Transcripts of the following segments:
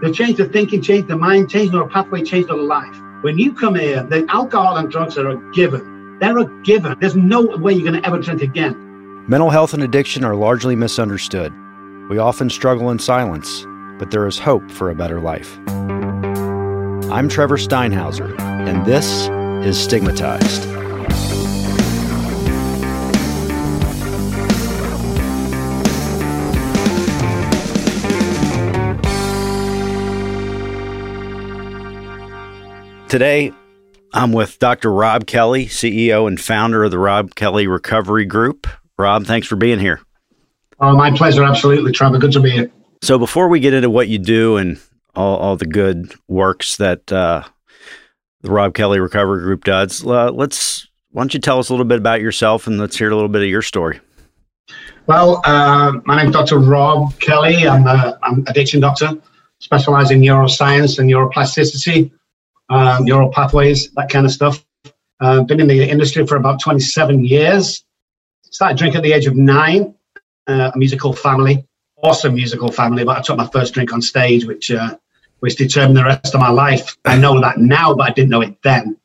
They've changed their thinking, change the mind, change the pathway, change the life. When you come here, the alcohol and drugs are a given. They're a given. There's no way you're going to ever drink again. Mental health and addiction are largely misunderstood. We often struggle in silence, but there is hope for a better life. I'm Trevor Steinhauser, and this is Stigmatized. Today, I'm with Dr. Rob Kelly, CEO and founder of the Rob Kelly Recovery Group. Rob, thanks for being here. Oh, my pleasure. Absolutely, Trevor. Good to be here. So, before we get into what you do and all, all the good works that uh, the Rob Kelly Recovery Group does, uh, let's why don't you tell us a little bit about yourself and let's hear a little bit of your story. Well, uh, my name's Dr. Rob Kelly. I'm, a, I'm addiction doctor, specializing in neuroscience and neuroplasticity um, neural pathways, that kind of stuff. Uh, been in the industry for about 27 years. Started drinking at the age of nine. Uh, a musical family, awesome musical family. But I took my first drink on stage, which uh, which determined the rest of my life. I know that now, but I didn't know it then.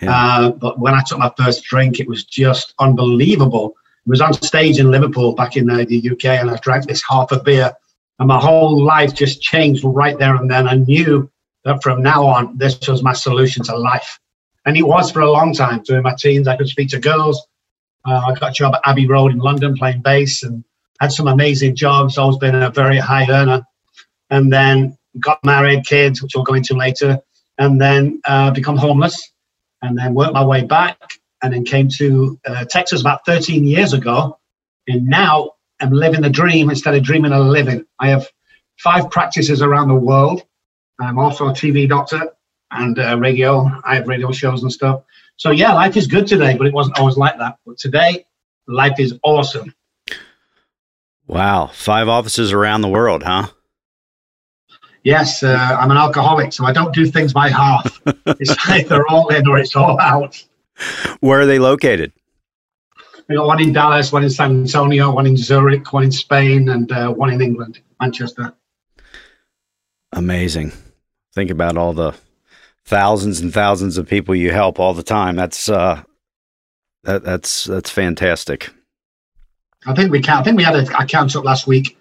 Yeah. Uh, but when I took my first drink, it was just unbelievable. It was on stage in Liverpool back in the, the UK, and I drank this half a beer, and my whole life just changed right there and then. I knew that from now on, this was my solution to life. And it was for a long time. During my teens, I could speak to girls. Uh, I got a job at Abbey Road in London playing bass and had some amazing jobs, always been a very high earner. And then got married, kids, which we'll go into later, and then uh, become homeless, and then worked my way back, and then came to uh, Texas about 13 years ago. And now I'm living the dream instead of dreaming a living. I have five practices around the world. I'm also a TV doctor and uh, radio. I have radio shows and stuff. So yeah, life is good today, but it wasn't always like that. But today, life is awesome. Wow, five offices around the world, huh? Yes, uh, I'm an alcoholic, so I don't do things by half. it's either all in or it's all out. Where are they located? We got one in Dallas, one in San Antonio, one in Zurich, one in Spain, and uh, one in England, Manchester. Amazing think about all the thousands and thousands of people you help all the time. That's uh, that, that's that's fantastic. I think we can. I think we had a, a count up last week.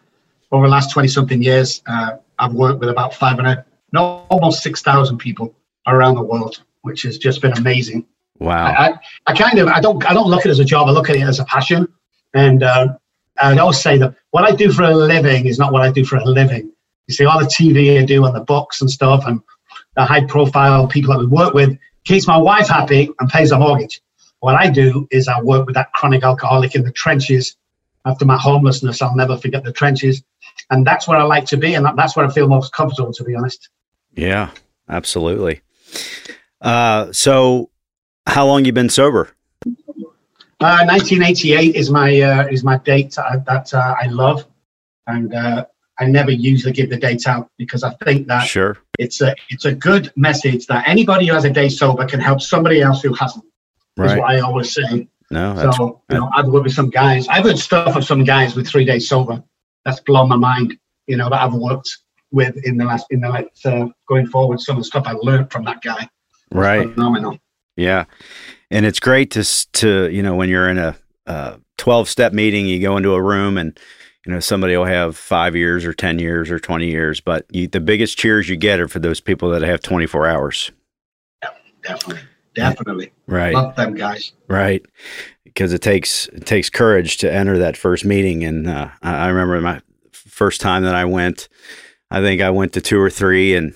Over the last twenty something years, uh, I've worked with about five hundred, no, almost six thousand people around the world, which has just been amazing. Wow. I, I, I, kind of I don't I don't look at it as a job. I look at it as a passion, and uh, I always say that what I do for a living is not what I do for a living. You see all the TV I do on the books and stuff, and the high profile people that we work with keeps my wife happy and pays the mortgage. What I do is I work with that chronic alcoholic in the trenches after my homelessness. I'll never forget the trenches. And that's where I like to be. And that's where I feel most comfortable, to be honest. Yeah, absolutely. Uh, so, how long you been sober? Uh, 1988 is my uh, is my date that uh, I love, and uh, I never usually give the date out because I think that sure. it's a it's a good message that anybody who has a day sober can help somebody else who hasn't. Right. Is what I always say. No, so you know, I've worked with some guys. I've heard stuff of some guys with three days sober. That's blown my mind. You know that I've worked with in the last in the last uh, going forward. Some of the stuff I learned from that guy. Right. Phenomenal. Yeah, and it's great to to you know when you're in a twelve step meeting, you go into a room and you know somebody will have five years or 10 years or 20 years but you, the biggest cheers you get are for those people that have 24 hours. Definitely definitely. Right. Love them guys. Right. Because it takes it takes courage to enter that first meeting and uh, i remember my first time that i went i think i went to two or three and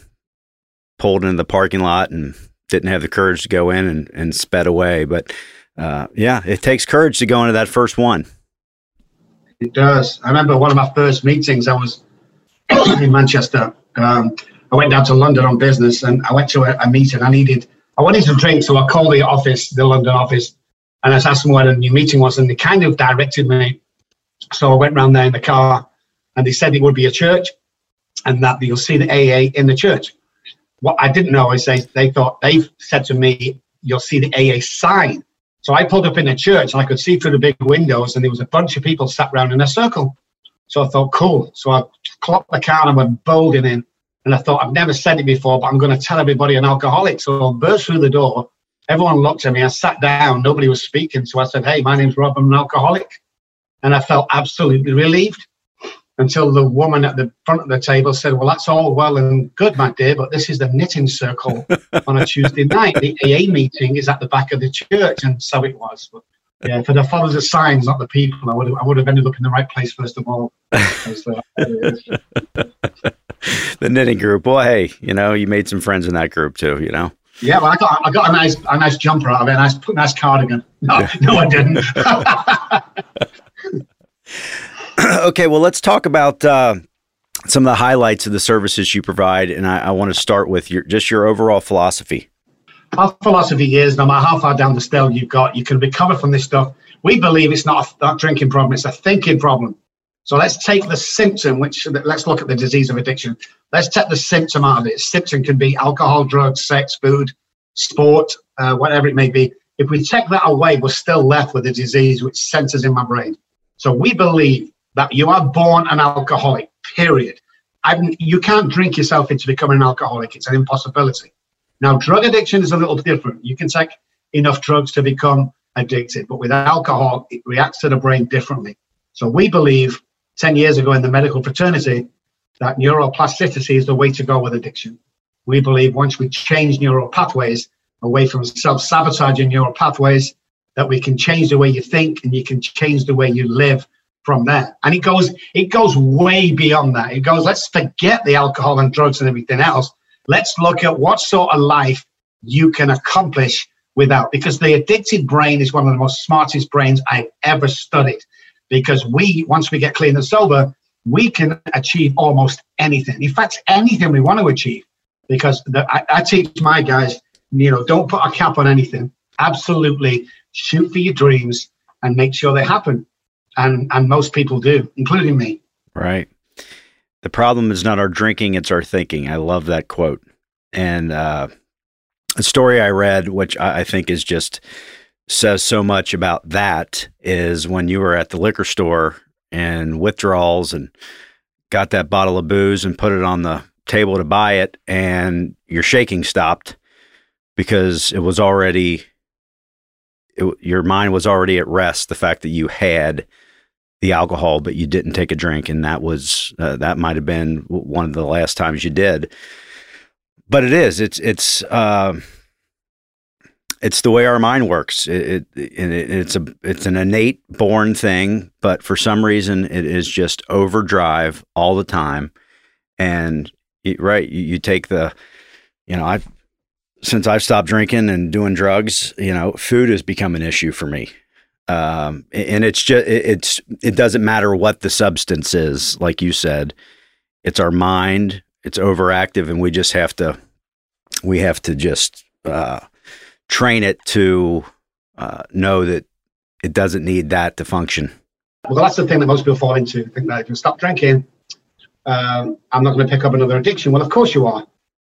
pulled into the parking lot and didn't have the courage to go in and, and sped away but uh, yeah it takes courage to go into that first one it does. I remember one of my first meetings. I was in Manchester. Um, I went down to London on business, and I went to a, a, meeting. I needed, I wanted some drink, so I called the office, the London office, and I asked them where the new meeting was, and they kind of directed me. So I went round there in the car, and they said it would be a church, and that you'll see the AA in the church. What I didn't know is they they thought they said to me, "You'll see the AA sign." So I pulled up in a church and I could see through the big windows, and there was a bunch of people sat around in a circle. So I thought, cool. So I clocked the car and I went bolting in. And I thought, I've never said it before, but I'm going to tell everybody an alcoholic. So I burst through the door. Everyone looked at me. I sat down. Nobody was speaking. So I said, Hey, my name's Rob. I'm an alcoholic. And I felt absolutely relieved until the woman at the front of the table said, Well, that's all well and good, my dear, but this is the knitting circle on a Tuesday night. The AA meeting is at the back of the church. And so it was. But yeah, for the followers of signs, not the people, I would have, I would have ended up in the right place first of all. Uh, the knitting group. Well, hey, you know, you made some friends in that group too. You know. Yeah, well, I got I got a nice a nice jumper out of it, a nice nice cardigan. No, no, I didn't. okay, well, let's talk about uh, some of the highlights of the services you provide, and I, I want to start with your just your overall philosophy. Our philosophy is no matter how far down the scale you've got, you can recover from this stuff. We believe it's not a, drinking problem; it's a thinking problem. So let's take the symptom, which let's look at the disease of addiction. Let's take the symptom out of it. Symptom can be alcohol, drugs, sex, food, sport, uh, whatever it may be. If we take that away, we're still left with a disease which centers in my brain. So we believe that you are born an alcoholic, period. I, you can't drink yourself into becoming an alcoholic. It's an impossibility. Now, drug addiction is a little different. You can take enough drugs to become addicted, but with alcohol, it reacts to the brain differently. So we believe 10 years ago in the medical fraternity that neuroplasticity is the way to go with addiction. We believe once we change neural pathways away from self sabotaging neural pathways, that we can change the way you think and you can change the way you live from there. And it goes, it goes way beyond that. It goes, let's forget the alcohol and drugs and everything else. Let's look at what sort of life you can accomplish without, because the addicted brain is one of the most smartest brains I've ever studied. Because we, once we get clean and sober, we can achieve almost anything. In fact, anything we want to achieve. Because the, I, I teach my guys, you know, don't put a cap on anything. Absolutely shoot for your dreams and make sure they happen and and most people do, including me. Right. The problem is not our drinking; it's our thinking. I love that quote. And uh, a story I read, which I, I think is just says so much about that, is when you were at the liquor store and withdrawals and got that bottle of booze and put it on the table to buy it, and your shaking stopped because it was already it, your mind was already at rest. The fact that you had the alcohol, but you didn't take a drink, and that was uh, that might have been one of the last times you did. But it is. It's it's uh, it's the way our mind works. It, it, it, it's a it's an innate born thing, but for some reason it is just overdrive all the time. And it, right, you, you take the, you know, I've since I've stopped drinking and doing drugs, you know, food has become an issue for me. Um, and it's just it's it doesn't matter what the substance is, like you said, it's our mind. It's overactive, and we just have to we have to just uh, train it to uh, know that it doesn't need that to function. Well, that's the thing that most people fall into. Think that if you stop drinking, um, I'm not going to pick up another addiction. Well, of course you are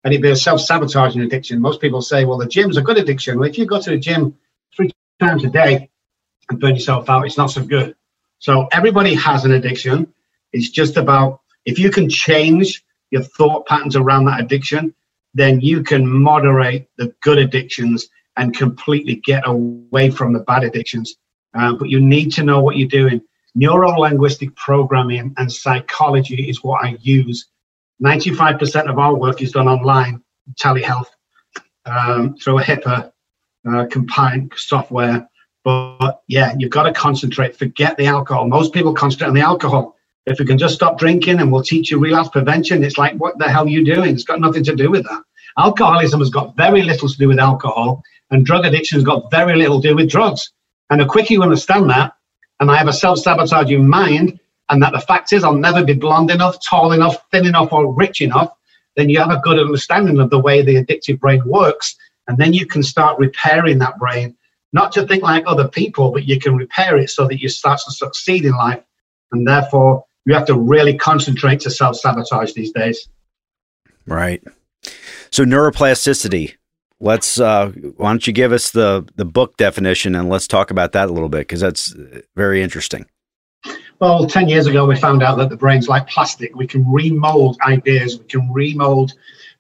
and it'd be a self-sabotaging addiction. Most people say, well, the gym's a good addiction. Well, if you go to the gym three times a day and burn yourself out, it's not so good. So everybody has an addiction. It's just about if you can change your thought patterns around that addiction, then you can moderate the good addictions and completely get away from the bad addictions. Uh, but you need to know what you're doing. Neuro linguistic programming and psychology is what I use 95% of our work is done online, telehealth, um, through a HIPAA uh, compliant software. But, yeah, you've got to concentrate. Forget the alcohol. Most people concentrate on the alcohol. If you can just stop drinking and we'll teach you relapse prevention, it's like, what the hell are you doing? It's got nothing to do with that. Alcoholism has got very little to do with alcohol, and drug addiction has got very little to do with drugs. And the quicker you understand that, and I have a self sabotaging mind, and that the fact is I'll never be blonde enough, tall enough, thin enough, or rich enough, then you have a good understanding of the way the addictive brain works. And then you can start repairing that brain, not to think like other people, but you can repair it so that you start to succeed in life. And therefore, you have to really concentrate to self sabotage these days. Right. So, neuroplasticity. Let's. Uh, why don't you give us the the book definition and let's talk about that a little bit because that's very interesting. Well, 10 years ago, we found out that the brain's like plastic. We can remold ideas, we can remold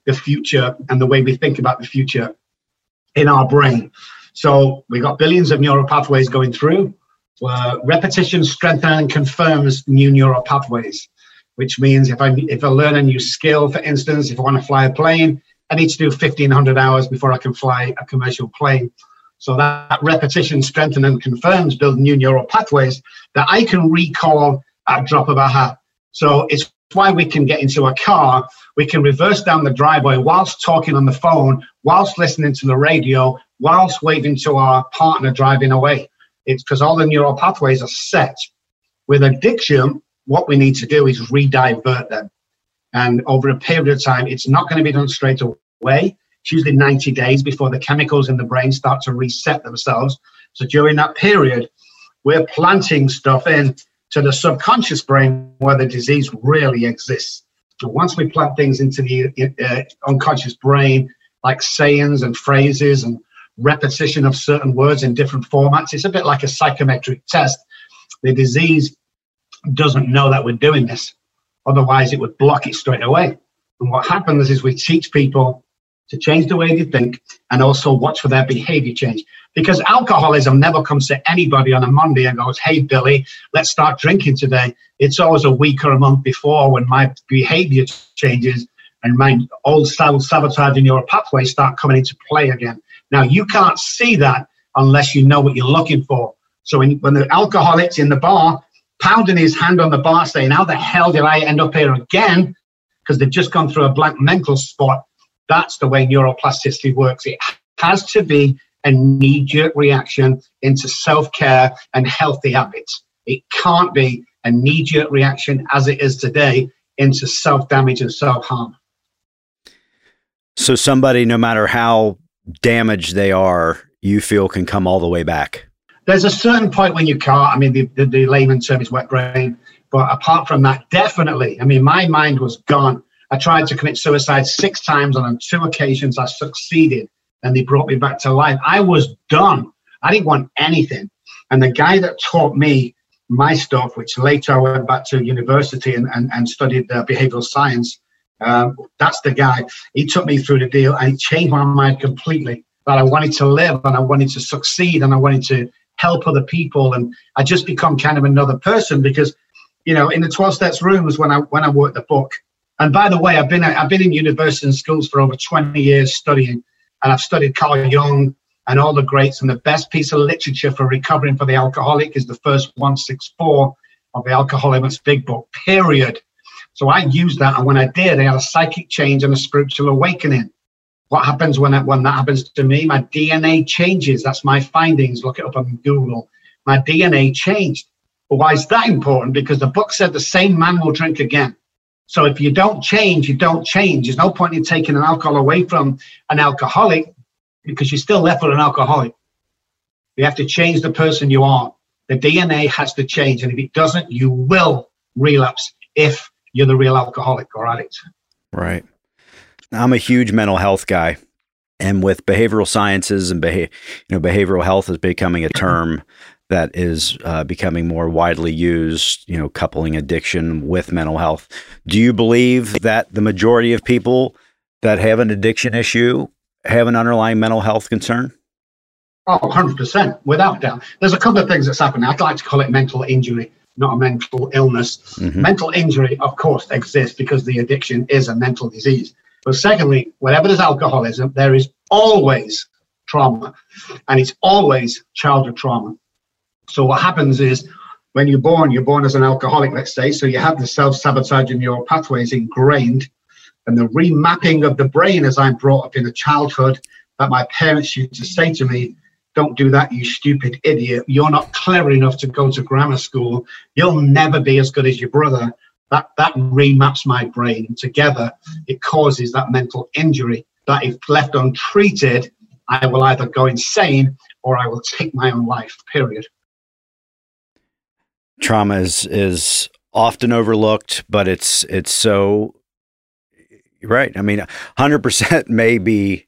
the future and the way we think about the future in our brain. So we've got billions of neural pathways going through. Uh, repetition strengthens and confirms new neural pathways, which means if I if I learn a new skill, for instance, if I want to fly a plane, I need to do 1500 hours before I can fly a commercial plane. So that repetition strengthens and confirms build new neural pathways that I can recall at drop of a hat. So it's why we can get into a car, we can reverse down the driveway whilst talking on the phone, whilst listening to the radio, whilst waving to our partner driving away. It's because all the neural pathways are set. With addiction, what we need to do is redivert them. And over a period of time, it's not going to be done straight away. It's usually 90 days before the chemicals in the brain start to reset themselves. So during that period, we're planting stuff in to the subconscious brain where the disease really exists. So once we plant things into the uh, unconscious brain, like sayings and phrases and repetition of certain words in different formats, it's a bit like a psychometric test. The disease doesn't know that we're doing this. Otherwise, it would block it straight away. And what happens is we teach people to change the way they think and also watch for their behavior change. Because alcoholism never comes to anybody on a Monday and goes, Hey, Billy, let's start drinking today. It's always a week or a month before when my behavior changes and my old self sabotaging neural pathways start coming into play again. Now, you can't see that unless you know what you're looking for. So when, when the alcoholic's in the bar, pounding his hand on the bar saying, How the hell did I end up here again? Because they've just gone through a blank mental spot. That's the way neuroplasticity works. It has to be a knee jerk reaction into self care and healthy habits. It can't be a knee jerk reaction as it is today into self damage and self harm. So, somebody, no matter how damaged they are, you feel can come all the way back? There's a certain point when you can't. I mean, the, the, the layman term is wet brain. But apart from that, definitely. I mean, my mind was gone. I tried to commit suicide six times, and on two occasions I succeeded and they brought me back to life. I was done. I didn't want anything. And the guy that taught me my stuff, which later I went back to university and, and, and studied uh, behavioral science, um, that's the guy. He took me through the deal and he changed my mind completely. That I wanted to live and I wanted to succeed and I wanted to help other people. And I just become kind of another person because, you know, in the 12 steps rooms when I when I worked the book. And by the way, I've been I've been in universities and schools for over 20 years studying and I've studied Carl Jung and all the greats. And the best piece of literature for recovering for the alcoholic is the first 164 of the Alcoholics Big Book, period. So I used that. And when I did, I had a psychic change and a spiritual awakening. What happens when that, when that happens to me? My DNA changes. That's my findings. Look it up on Google. My DNA changed. But why is that important? Because the book said the same man will drink again. So if you don't change, you don't change. There's no point in taking an alcohol away from an alcoholic because you're still left with an alcoholic. You have to change the person you are. The DNA has to change. And if it doesn't, you will relapse if you're the real alcoholic or addict. Right. I'm a huge mental health guy. And with behavioral sciences and beha- you know, behavioral health is becoming a term that is uh, becoming more widely used, you know, coupling addiction with mental health. Do you believe that the majority of people that have an addiction issue have an underlying mental health concern? Oh, 100%, without doubt. There's a couple of things that's happening. I'd like to call it mental injury, not a mental illness. Mm-hmm. Mental injury, of course, exists because the addiction is a mental disease. But secondly, whenever there's alcoholism, there is always trauma, and it's always childhood trauma. So what happens is when you're born, you're born as an alcoholic, let's say, so you have the self-sabotage in your pathways ingrained, and the remapping of the brain as I'm brought up in a childhood that my parents used to say to me, don't do that, you stupid idiot. You're not clever enough to go to grammar school. You'll never be as good as your brother. That that remaps my brain together. It causes that mental injury that if left untreated, I will either go insane or I will take my own life, period trauma is is often overlooked, but it's it's so right. I mean, hundred percent may be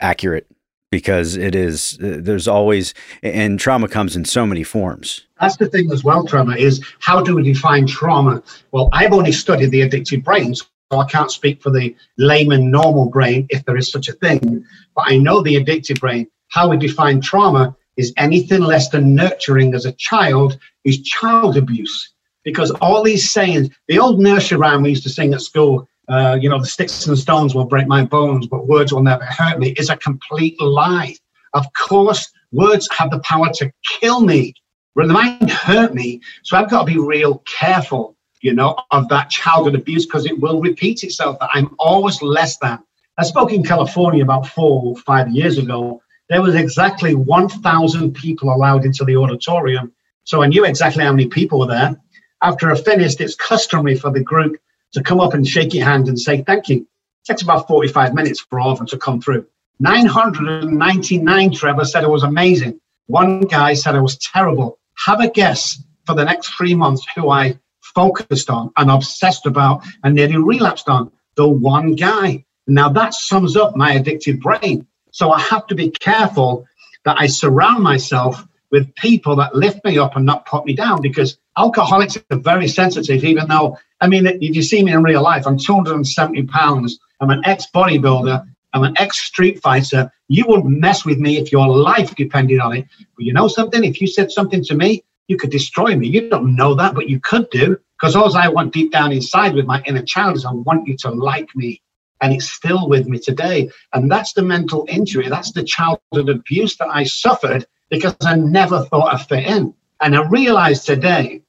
accurate, because it is uh, there's always and trauma comes in so many forms. That's the thing as well trauma is how do we define trauma? Well i've only studied the addicted brain so i can't speak for the layman normal brain if there is such a thing. But i know the addicted brain. How we define trauma is anything less than nurturing as a child is child abuse. Because all these sayings the old nursery rhyme we used to sing at school uh, you know, the sticks and stones will break my bones, but words will never hurt me, is a complete lie. Of course, words have the power to kill me. But they might hurt me. So I've got to be real careful, you know, of that childhood abuse because it will repeat itself that I'm always less than. I spoke in California about four or five years ago. There was exactly 1,000 people allowed into the auditorium. So I knew exactly how many people were there. After I finished, it's customary for the group to come up and shake your hand and say thank you. It takes about 45 minutes for all of them to come through. 999, Trevor said it was amazing. One guy said it was terrible. Have a guess for the next three months who I focused on and obsessed about and nearly relapsed on. The one guy. Now that sums up my addicted brain. So I have to be careful that I surround myself with people that lift me up and not put me down because alcoholics are very sensitive, even though, I mean, if you see me in real life, I'm 270 pounds. I'm an ex bodybuilder. I'm an ex street fighter. You wouldn't mess with me if your life depended on it. But you know something? If you said something to me, you could destroy me. You don't know that, but you could do. Because all I want deep down inside with my inner child is I want you to like me. And it's still with me today. And that's the mental injury. That's the childhood abuse that I suffered because I never thought I fit in. And I realized today,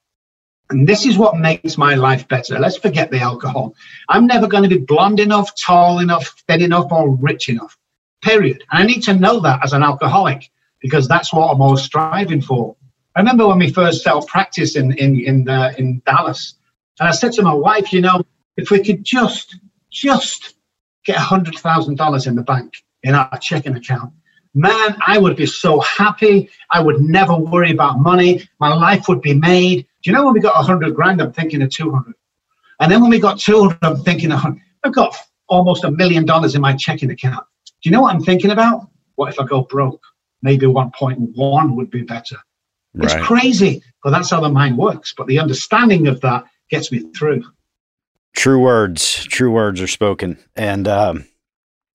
and this is what makes my life better. Let's forget the alcohol. I'm never going to be blonde enough, tall enough, thin enough, or rich enough. Period. And I need to know that as an alcoholic because that's what I'm always striving for. I remember when we first up practice in in in, uh, in Dallas, and I said to my wife, you know, if we could just just get hundred thousand dollars in the bank in our checking account, man, I would be so happy. I would never worry about money. My life would be made. Do you know when we got 100 grand, I'm thinking of 200. And then when we got 200, I'm thinking, of, I've got almost a million dollars in my checking account. Do you know what I'm thinking about? What if I go broke? Maybe 1.1 would be better. Right. It's crazy, but that's how the mind works. But the understanding of that gets me through. True words, true words are spoken. And, um,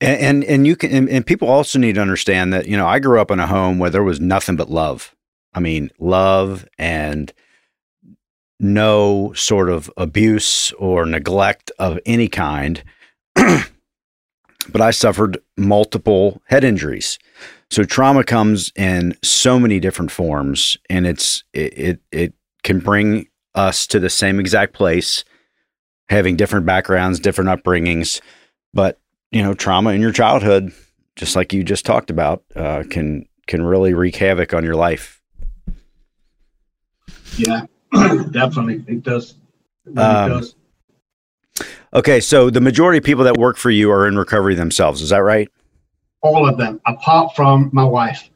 and, and, you can, and, and people also need to understand that, you know, I grew up in a home where there was nothing but love. I mean, love and no sort of abuse or neglect of any kind. but I suffered multiple head injuries. So trauma comes in so many different forms and it's it it, it can bring us to the same exact place having different backgrounds, different upbringings, but you know, trauma in your childhood, just like you just talked about, uh, can can really wreak havoc on your life. Yeah, definitely, it does. It really um, does. Okay, so the majority of people that work for you are in recovery themselves. Is that right? All of them, apart from my wife,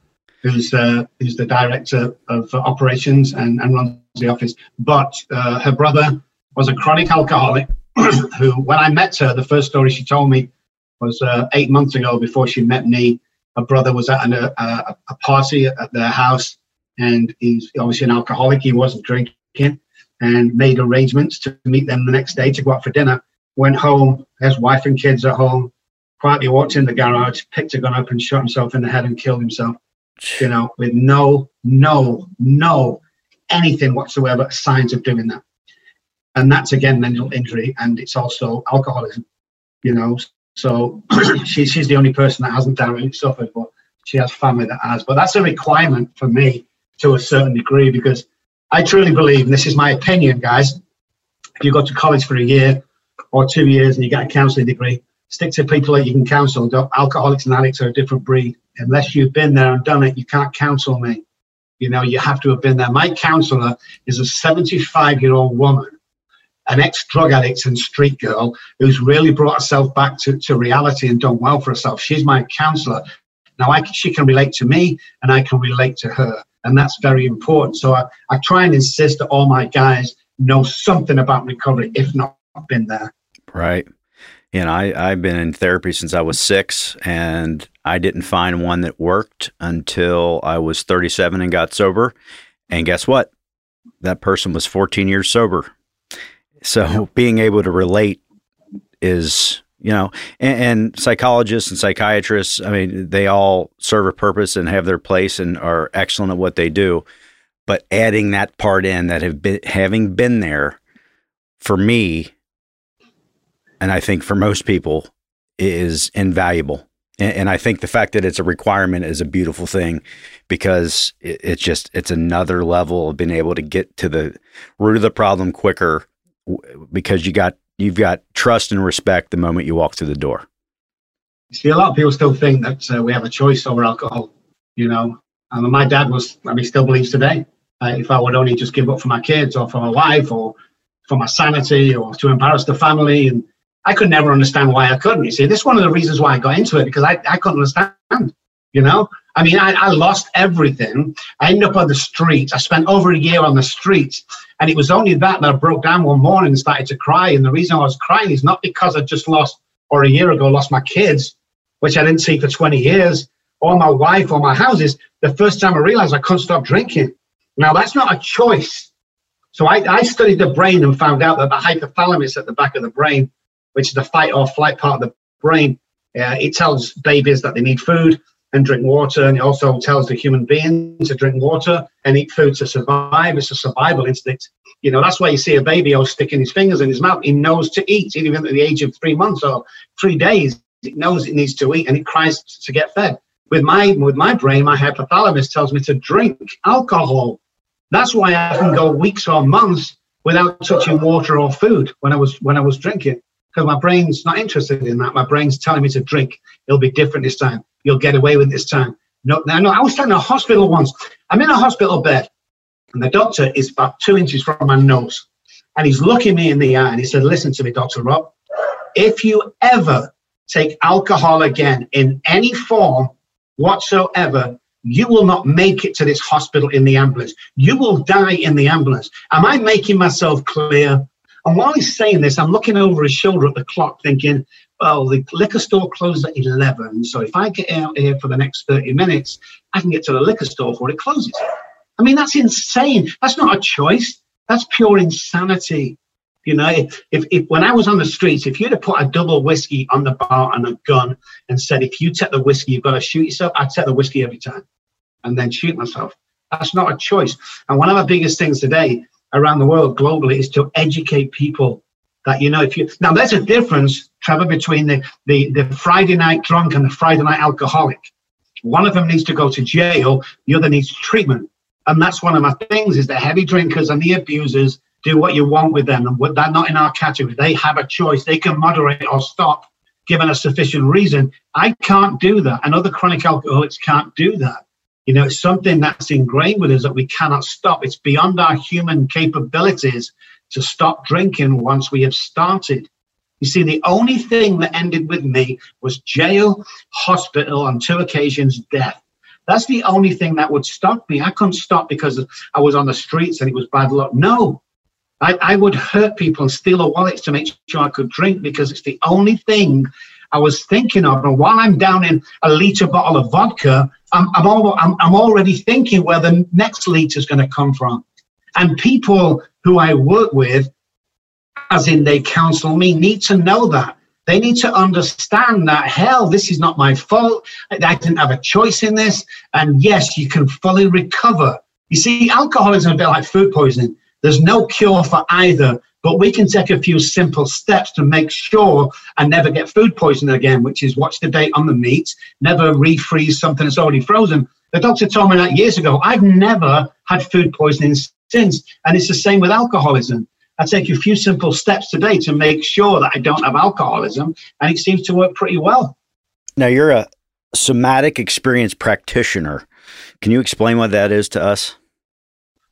who's uh, who's the director of operations and, and runs the office. But uh, her brother was a chronic alcoholic. who, when I met her, the first story she told me was uh, eight months ago before she met me. Her brother was at an, a, a party at their house, and he's obviously an alcoholic. He wasn't drinking, and made arrangements to meet them the next day to go out for dinner. Went home, his wife and kids at home. Quietly walked in the garage, picked a gun up, and shot himself in the head and killed himself. You know, with no, no, no, anything whatsoever signs of doing that. And that's again mental injury, and it's also alcoholism. You know, so she, she's the only person that hasn't directly suffered, but she has family that has. But that's a requirement for me to a certain degree because I truly believe, and this is my opinion, guys, if you go to college for a year or two years and you get a counselling degree, stick to people that you can counsel. Alcoholics and addicts are a different breed. Unless you've been there and done it, you can't counsel me. You know, you have to have been there. My counselor is a 75 year old woman an ex drug addict and street girl who's really brought herself back to, to reality and done well for herself. She's my counselor. Now I, she can relate to me and I can relate to her. And that's very important. So I, I try and insist that all my guys know something about recovery, if not been there. Right. You know, I, I've been in therapy since I was six, and I didn't find one that worked until I was 37 and got sober. And guess what? That person was 14 years sober. So being able to relate is, you know, and, and, psychologists and psychiatrists, I mean, they all serve a purpose and have their place and are excellent at what they do. But adding that part in that have been having been there for me and I think for most people is invaluable. And, and I think the fact that it's a requirement is a beautiful thing because it, it's just it's another level of being able to get to the root of the problem quicker because you got you've got trust and respect the moment you walk through the door. See, a lot of people still think that uh, we have a choice over alcohol, you know. And my dad was, I mean, still believes today. Uh, if I would only just give up for my kids or for my wife or for my sanity or to embarrass the family and I could never understand why I couldn't. You see, this is one of the reasons why I got into it because I, I couldn't understand. You know, I mean, I, I lost everything. I ended up on the street. I spent over a year on the street. And it was only that that I broke down one morning and started to cry. And the reason I was crying is not because I just lost, or a year ago, lost my kids, which I didn't see for 20 years, or my wife, or my houses. The first time I realized I couldn't stop drinking. Now, that's not a choice. So I, I studied the brain and found out that the hypothalamus at the back of the brain which is the fight or flight part of the brain. Uh, it tells babies that they need food and drink water, and it also tells the human being to drink water and eat food to survive. It's a survival instinct. You know, that's why you see a baby always sticking his fingers in his mouth. He knows to eat, even at the age of three months or three days. It knows it needs to eat and it cries to get fed. With my with my brain, my hypothalamus tells me to drink alcohol. That's why I can go weeks or months without touching water or food when I was when I was drinking because my brain's not interested in that. My brain's telling me to drink. It'll be different this time. You'll get away with this time. No, no, no. I was in a hospital once. I'm in a hospital bed, and the doctor is about two inches from my nose, and he's looking me in the eye, and he said, "Listen to me, Doctor Rob. If you ever take alcohol again in any form whatsoever, you will not make it to this hospital in the ambulance. You will die in the ambulance. Am I making myself clear? And while he's saying this, I'm looking over his shoulder at the clock thinking, well, the liquor store closes at 11. So if I get out here for the next 30 minutes, I can get to the liquor store before it closes. I mean, that's insane. That's not a choice. That's pure insanity. You know, if, if, when I was on the streets, if you'd have put a double whiskey on the bar and a gun and said, if you take the whiskey, you've got to shoot yourself, I'd take the whiskey every time and then shoot myself. That's not a choice. And one of the biggest things today around the world globally is to educate people that you know if you now there's a difference trevor between the, the the friday night drunk and the friday night alcoholic. One of them needs to go to jail the other needs treatment. And that's one of my things is the heavy drinkers and the abusers do what you want with them. And they're not in our category. They have a choice. They can moderate or stop given a sufficient reason. I can't do that. And other chronic alcoholics can't do that you know, it's something that's ingrained with us that we cannot stop. It's beyond our human capabilities to stop drinking once we have started. You see, the only thing that ended with me was jail, hospital, on two occasions, death. That's the only thing that would stop me. I couldn't stop because I was on the streets and it was bad luck. No, I, I would hurt people and steal their wallets to make sure I could drink because it's the only thing I was thinking of. And while I'm down in a liter bottle of vodka, I'm, I'm, I'm, I'm already thinking where the next liter is going to come from. And people who I work with, as in they counsel me, need to know that. They need to understand that, hell, this is not my fault. I didn't have a choice in this. And yes, you can fully recover. You see, alcoholism is a bit like food poisoning. There's no cure for either, but we can take a few simple steps to make sure I never get food poisoning again, which is watch the date on the meat, never refreeze something that's already frozen. The doctor told me that years ago. I've never had food poisoning since. And it's the same with alcoholism. I take a few simple steps today to make sure that I don't have alcoholism, and it seems to work pretty well. Now, you're a somatic experience practitioner. Can you explain what that is to us?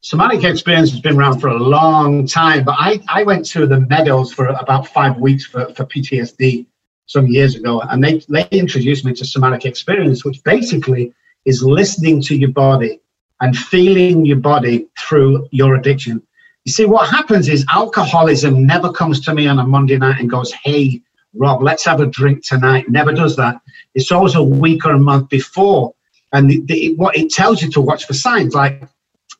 Somatic experience has been around for a long time, but I, I went to the Meadows for about five weeks for, for PTSD some years ago, and they, they introduced me to somatic experience, which basically is listening to your body and feeling your body through your addiction. You see, what happens is alcoholism never comes to me on a Monday night and goes, Hey, Rob, let's have a drink tonight. Never does that. It's always a week or a month before. And the, the, what it tells you to watch for signs, like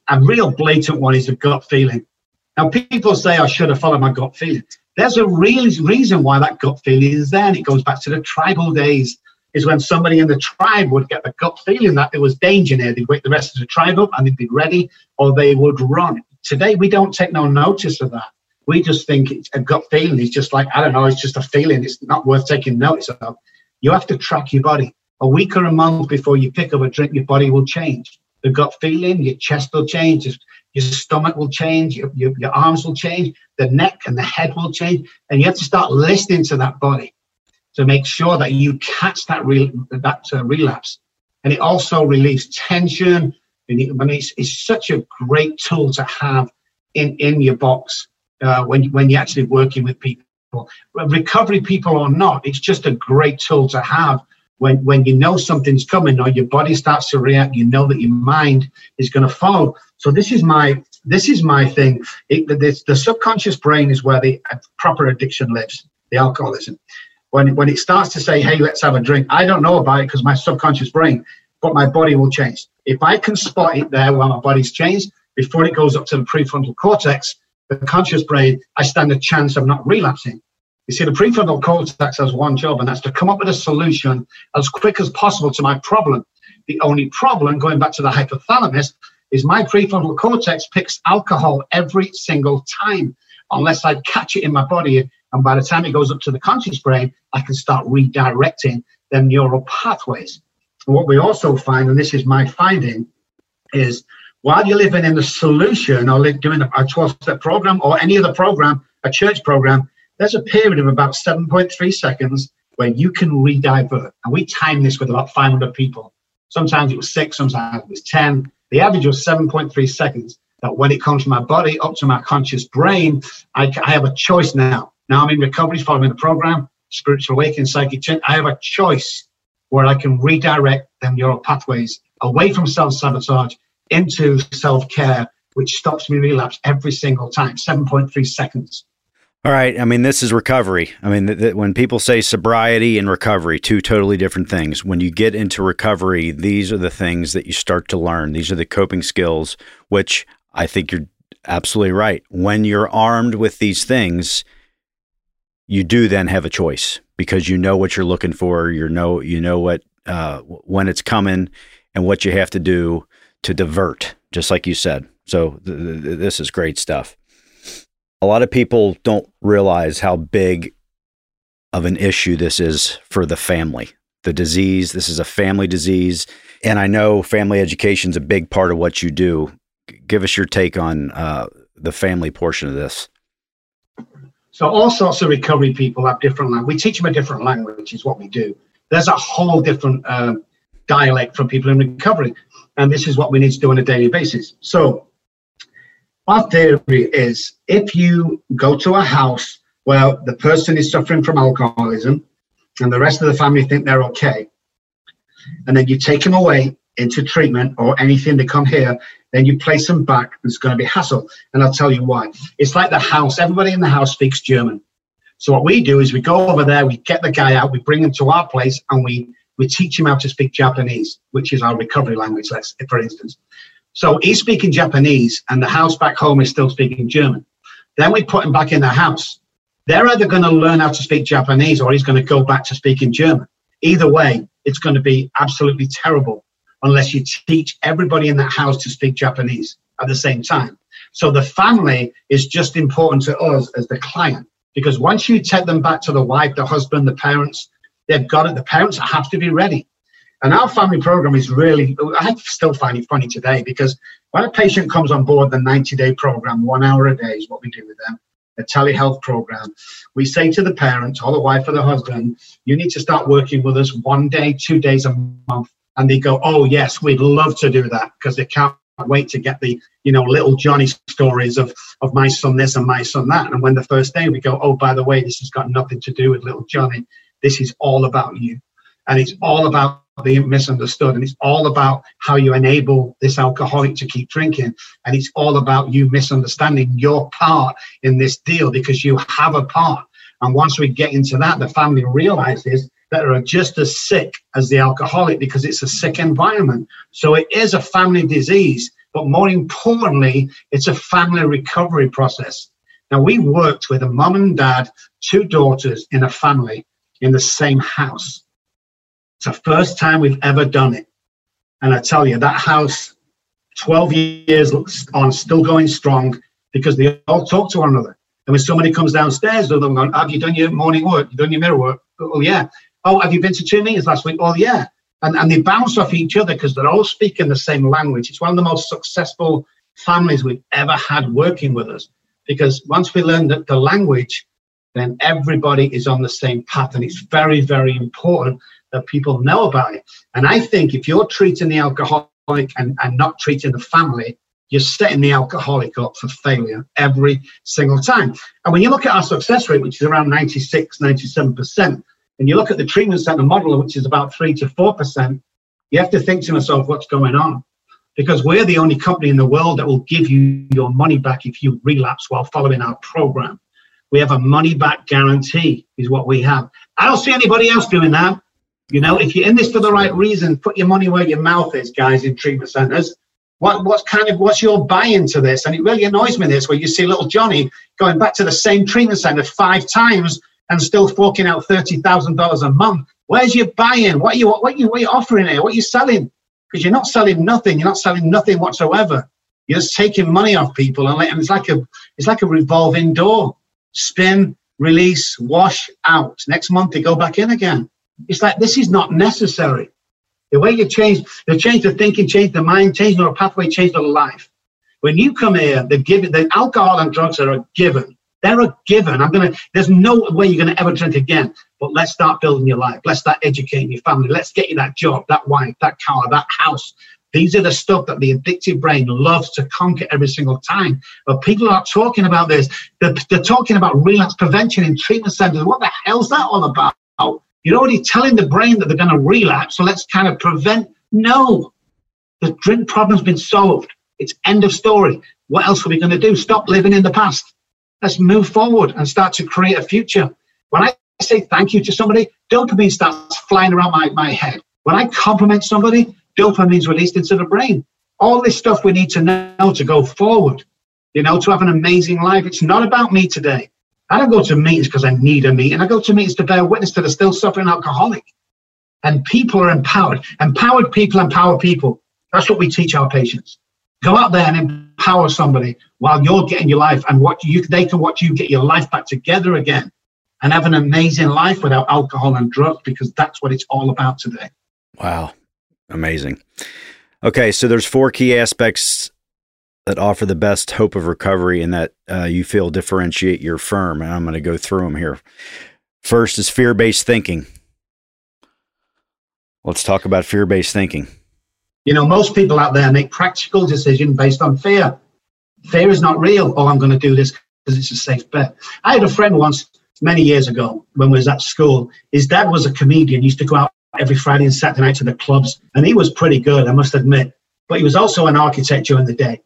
a real blatant one is a gut feeling. Now, people say I should have followed my gut feeling. There's a real reason why that gut feeling is there, and it goes back to the tribal days. Is when somebody in the tribe would get the gut feeling that there was danger near, they'd wake the rest of the tribe up and they'd be ready, or they would run. Today, we don't take no notice of that. We just think it's a gut feeling. It's just like, I don't know, it's just a feeling. It's not worth taking notice of. You have to track your body. A week or a month before you pick up a drink, your body will change. The gut feeling, your chest will change, your stomach will change, your, your, your arms will change, the neck and the head will change. And you have to start listening to that body to make sure that you catch that, re- that uh, relapse. And it also relieves tension. And it's, it's such a great tool to have in, in your box uh, when, when you're actually working with people. Recovery people or not, it's just a great tool to have when, when you know something's coming or your body starts to react, you know that your mind is going to follow. So this is my this is my thing. It, the subconscious brain is where the proper addiction lives, the alcoholism. When, when it starts to say, hey, let's have a drink, I don't know about it because my subconscious brain, but my body will change. If I can spot it there while my body's changed, before it goes up to the prefrontal cortex, the conscious brain, I stand a chance of not relapsing. You see, the prefrontal cortex has one job, and that's to come up with a solution as quick as possible to my problem. The only problem, going back to the hypothalamus, is my prefrontal cortex picks alcohol every single time, unless I catch it in my body. And by the time it goes up to the conscious brain, I can start redirecting the neural pathways. And what we also find, and this is my finding, is while you're living in the solution or doing a 12 step program or any other program, a church program, there's a period of about 7.3 seconds where you can redivert. And we timed this with about 500 people. Sometimes it was six, sometimes it was 10. The average was 7.3 seconds. That when it comes from my body up to my conscious brain, I, I have a choice now. Now I'm in recovery following the program, spiritual awakening, psychic change. I have a choice where I can redirect them neural pathways away from self sabotage into self care, which stops me relapse every single time, 7.3 seconds. All right. I mean, this is recovery. I mean, th- th- when people say sobriety and recovery, two totally different things. When you get into recovery, these are the things that you start to learn. These are the coping skills, which I think you're absolutely right. When you're armed with these things, you do then have a choice because you know what you're looking for. You know, you know what uh, when it's coming and what you have to do to divert, just like you said. So th- th- this is great stuff a lot of people don't realize how big of an issue this is for the family. The disease, this is a family disease. And I know family education is a big part of what you do. Give us your take on uh, the family portion of this. So, all sorts of recovery people have different language. We teach them a different language, is what we do. There's a whole different um, dialect for people in recovery. And this is what we need to do on a daily basis. So, our theory is if you go to a house where the person is suffering from alcoholism and the rest of the family think they're okay, and then you take them away into treatment or anything they come here, then you place them back, it's going to be hassle. And I'll tell you why. It's like the house, everybody in the house speaks German. So what we do is we go over there, we get the guy out, we bring him to our place, and we we teach him how to speak Japanese, which is our recovery language, let's for instance. So he's speaking Japanese, and the house back home is still speaking German. Then we put him back in the house. They're either going to learn how to speak Japanese or he's going to go back to speaking German. Either way, it's going to be absolutely terrible unless you teach everybody in that house to speak Japanese at the same time. So the family is just important to us as the client because once you take them back to the wife, the husband, the parents, they've got it. The parents have to be ready. And our family program is really, I still find it funny today because when a patient comes on board the 90 day program, one hour a day is what we do with them, a telehealth program, we say to the parents or the wife or the husband, you need to start working with us one day, two days a month. And they go, oh, yes, we'd love to do that because they can't wait to get the you know little johnny stories of of my son this and my son that. And when the first day we go oh by the way this has got nothing to do with little johnny. This is all about you. And it's all about being misunderstood. And it's all about how you enable this alcoholic to keep drinking. And it's all about you misunderstanding your part in this deal because you have a part. And once we get into that, the family realizes that they're just as sick as the alcoholic because it's a sick environment. So it is a family disease, but more importantly, it's a family recovery process. Now, we worked with a mom and dad, two daughters in a family in the same house. It's the first time we've ever done it. And I tell you, that house, 12 years on, still going strong because they all talk to one another. And when somebody comes downstairs, they're going, Have you done your morning work? You done your mirror work? Oh, yeah. Oh, have you been to two meetings last week? Oh, yeah. And, and they bounce off each other because they're all speaking the same language. It's one of the most successful families we've ever had working with us because once we learn that the language, then everybody is on the same path. And it's very, very important that people know about it. And I think if you're treating the alcoholic and, and not treating the family, you're setting the alcoholic up for failure every single time. And when you look at our success rate, which is around 96, 97%, and you look at the treatment center model, which is about 3 to 4%, you have to think to yourself, what's going on? Because we're the only company in the world that will give you your money back if you relapse while following our program. We have a money back guarantee, is what we have. I don't see anybody else doing that. You know, if you're in this for the right reason, put your money where your mouth is, guys, in treatment centers. What, what's kind of what's your buy-in to this? And it really annoys me this where you see little Johnny going back to the same treatment center five times and still forking out thirty thousand dollars a month. Where's your buy-in? What are you what are you what are you offering here? What are you selling? Because you're not selling nothing. You're not selling nothing whatsoever. You're just taking money off people, and, and it's like a it's like a revolving door. Spin, release, wash out. Next month they go back in again. It's like this is not necessary. The way you change, you change the thinking, change the mind, change your pathway, change the life. When you come here, the given, the alcohol and drugs are a given. They're a given. I'm gonna. There's no way you're gonna ever drink again. But let's start building your life. Let's start educating your family. Let's get you that job, that wife, that car, that house. These are the stuff that the addictive brain loves to conquer every single time. But people are talking about this. They're, they're talking about relapse prevention in treatment centers. What the hell's that all about? You're already telling the brain that they're going to relapse, so let's kind of prevent. No, the drink problem's been solved. It's end of story. What else are we going to do? Stop living in the past. Let's move forward and start to create a future. When I say thank you to somebody, dopamine starts flying around my, my head. When I compliment somebody, dopamine's released into the brain. All this stuff we need to know to go forward, you know, to have an amazing life. It's not about me today. I don't go to meetings because I need a meeting. I go to meetings to bear witness to the still suffering alcoholic. And people are empowered. Empowered people empower people. That's what we teach our patients. Go out there and empower somebody while you're getting your life and what you they can watch you get your life back together again and have an amazing life without alcohol and drugs because that's what it's all about today. Wow. Amazing. Okay, so there's four key aspects that offer the best hope of recovery and that uh, you feel differentiate your firm. And I'm going to go through them here. First is fear based thinking. Let's talk about fear based thinking. You know, most people out there make practical decisions based on fear. Fear is not real. Oh, I'm going to do this because it's a safe bet. I had a friend once many years ago when we was at school. His dad was a comedian, he used to go out every Friday and Saturday night to the clubs, and he was pretty good, I must admit. But he was also an architect during the day.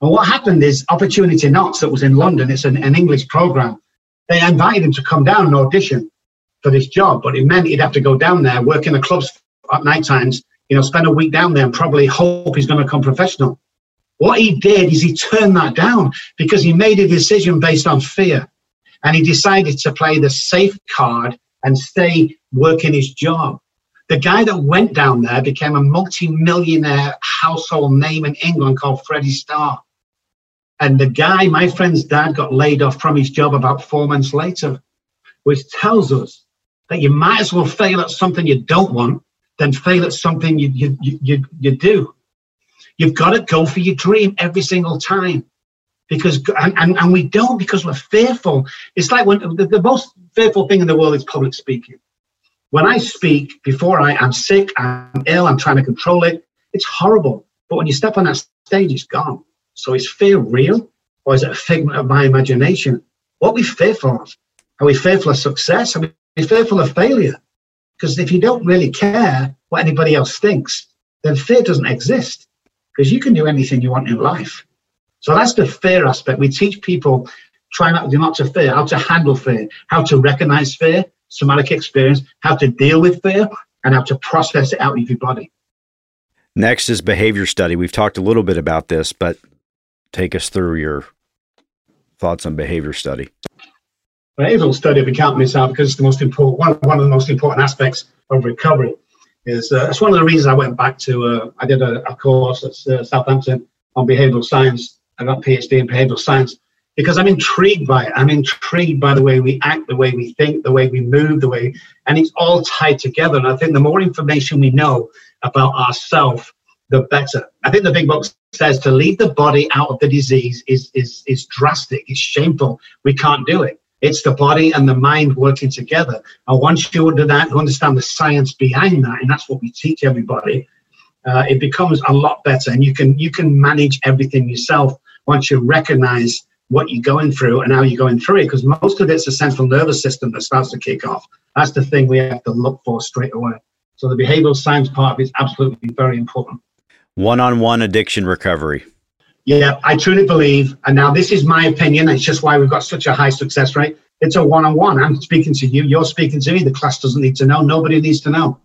And what happened is Opportunity Knocks, that was in London, it's an, an English program. They invited him to come down and audition for this job, but it meant he'd have to go down there, work in the clubs at night times, you know, spend a week down there and probably hope he's going to become professional. What he did is he turned that down because he made a decision based on fear. And he decided to play the safe card and stay working his job. The guy that went down there became a multi-millionaire household name in England called Freddie Starr. And the guy, my friend's dad, got laid off from his job about four months later, which tells us that you might as well fail at something you don't want than fail at something you, you, you, you do. You've got to go for your dream every single time. Because and, and, and we don't because we're fearful. It's like when the, the most fearful thing in the world is public speaking. When I speak before I am sick, I'm ill, I'm trying to control it, it's horrible. But when you step on that stage, it's gone. So is fear real or is it a figment of my imagination? What are we fearful of? Are we fearful of success? Are we fearful of failure? Because if you don't really care what anybody else thinks, then fear doesn't exist because you can do anything you want in life. So that's the fear aspect. We teach people try not to not to fear, how to handle fear, how to recognize fear, somatic experience, how to deal with fear, and how to process it out of your body. Next is behavior study. We've talked a little bit about this, but take us through your thoughts on behavior study. Behavioral study, if can't miss out, because it's the most important one, one of the most important aspects of recovery. Is uh, it's one of the reasons I went back to. Uh, I did a, a course at uh, Southampton on behavioral science. I got PhD in behavioral science because I'm intrigued by it. I'm intrigued by the way we act, the way we think, the way we move, the way, and it's all tied together. And I think the more information we know about ourselves, the better. I think the big book says to leave the body out of the disease is is is drastic. It's shameful. We can't do it. It's the body and the mind working together. And once you under that, you understand the science behind that, and that's what we teach everybody. Uh, it becomes a lot better, and you can you can manage everything yourself once you recognize what you're going through and how you're going through it because most of it's the central nervous system that starts to kick off. That's the thing we have to look for straight away. So the behavioral science part is absolutely very important. One-on-one addiction recovery. Yeah, I truly believe, and now this is my opinion. It's just why we've got such a high success rate. It's a one-on-one. I'm speaking to you. You're speaking to me. The class doesn't need to know. Nobody needs to know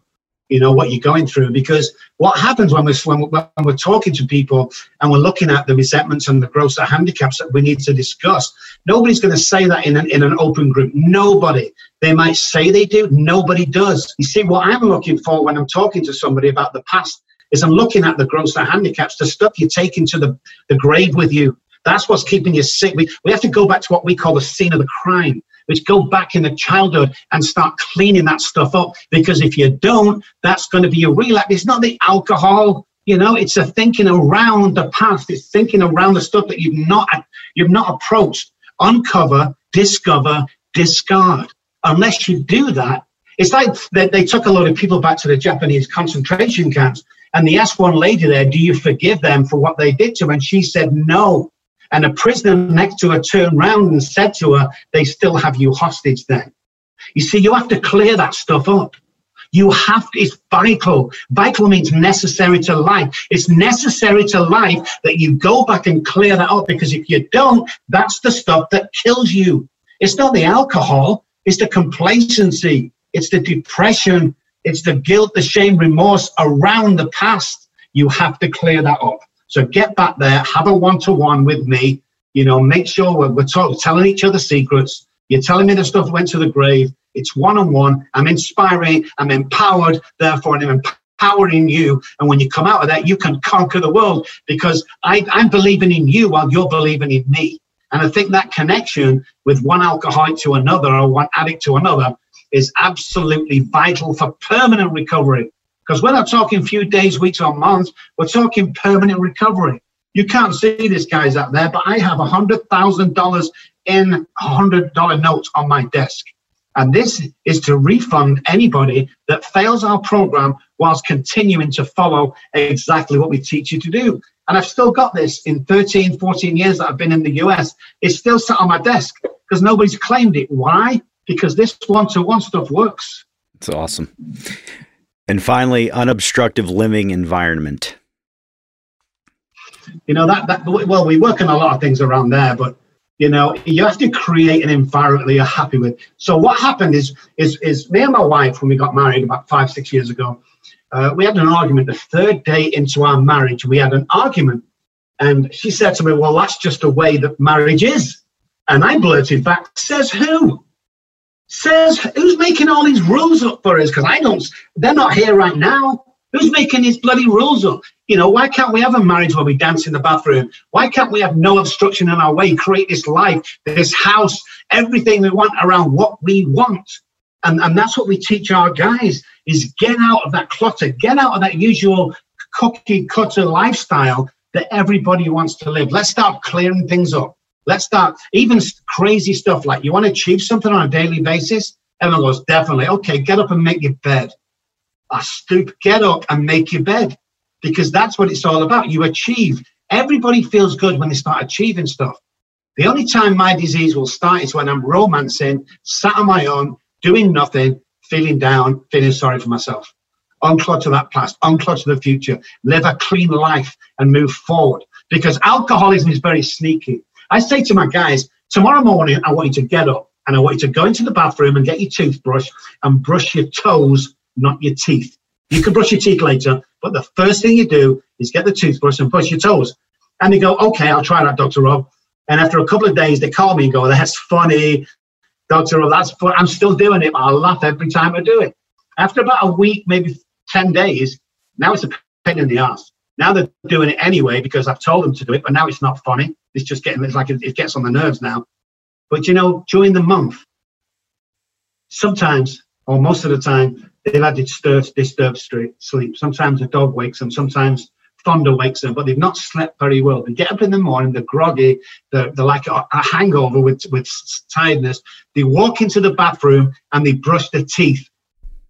you know what you're going through because what happens when we're when, when we're talking to people and we're looking at the resentments and the grosser handicaps that we need to discuss nobody's going to say that in an, in an open group nobody they might say they do nobody does you see what i'm looking for when i'm talking to somebody about the past is i'm looking at the grosser handicaps the stuff you're taking to the, the grave with you that's what's keeping you sick we, we have to go back to what we call the scene of the crime which go back in the childhood and start cleaning that stuff up. Because if you don't, that's going to be a relapse. It's not the alcohol, you know, it's a thinking around the past. It's thinking around the stuff that you've not you've not approached. Uncover, discover, discard. Unless you do that, it's like they, they took a lot of people back to the Japanese concentration camps, and they asked one lady there, "Do you forgive them for what they did to?" her? And she said, "No." And a prisoner next to her turned round and said to her, They still have you hostage then. You see, you have to clear that stuff up. You have to, it's vital. Vital means necessary to life. It's necessary to life that you go back and clear that up because if you don't, that's the stuff that kills you. It's not the alcohol, it's the complacency, it's the depression, it's the guilt, the shame, remorse around the past. You have to clear that up. So get back there, have a one to one with me. You know, make sure we're, we're talk, telling each other secrets. You're telling me the stuff went to the grave. It's one on one. I'm inspiring. I'm empowered. Therefore, I'm empowering you. And when you come out of that, you can conquer the world because I, I'm believing in you while you're believing in me. And I think that connection with one alcoholic to another or one addict to another is absolutely vital for permanent recovery. Because we're not talking few days, weeks, or months. We're talking permanent recovery. You can't see these guys out there, but I have a $100,000 in $100 notes on my desk. And this is to refund anybody that fails our program whilst continuing to follow exactly what we teach you to do. And I've still got this in 13, 14 years that I've been in the US. It's still sat on my desk because nobody's claimed it. Why? Because this one to one stuff works. It's awesome. And finally, unobstructive living environment. You know that that well, we work on a lot of things around there, but you know you have to create an environment that you're happy with. So what happened is is is me and my wife when we got married about five six years ago, uh, we had an argument. The third day into our marriage, we had an argument, and she said to me, "Well, that's just the way that marriage is." And I blurted back, "Says who?" Says who's making all these rules up for us? Because I don't, they're not here right now. Who's making these bloody rules up? You know, why can't we have a marriage where we dance in the bathroom? Why can't we have no obstruction in our way, create this life, this house, everything we want around what we want? And, and that's what we teach our guys is get out of that clutter, get out of that usual cookie cutter lifestyle that everybody wants to live. Let's start clearing things up. Let's start even crazy stuff like you want to achieve something on a daily basis. Everyone goes, definitely. Okay, get up and make your bed. I stoop, get up and make your bed because that's what it's all about. You achieve. Everybody feels good when they start achieving stuff. The only time my disease will start is when I'm romancing, sat on my own, doing nothing, feeling down, feeling sorry for myself. Unclutch that past, unclutch the future, live a clean life and move forward. Because alcoholism is very sneaky. I say to my guys, Tomorrow morning, I want you to get up and I want you to go into the bathroom and get your toothbrush and brush your toes, not your teeth. You can brush your teeth later, but the first thing you do is get the toothbrush and brush your toes. And they go, okay, I'll try that, Dr. Robb. And after a couple of days, they call me and go, that's funny. Dr. Robb, that's fun. I'm still doing it. I laugh every time I do it. After about a week, maybe 10 days, now it's a pain in the ass. Now they're doing it anyway because I've told them to do it, but now it's not funny. It's just getting, it's like it, it gets on the nerves now. But you know, during the month, sometimes, or most of the time, they've had disturbed, disturbed sleep. Sometimes a dog wakes them, sometimes thunder wakes them, but they've not slept very well. They get up in the morning, they're groggy, they're, they're like a, a hangover with, with tiredness. They walk into the bathroom and they brush their teeth.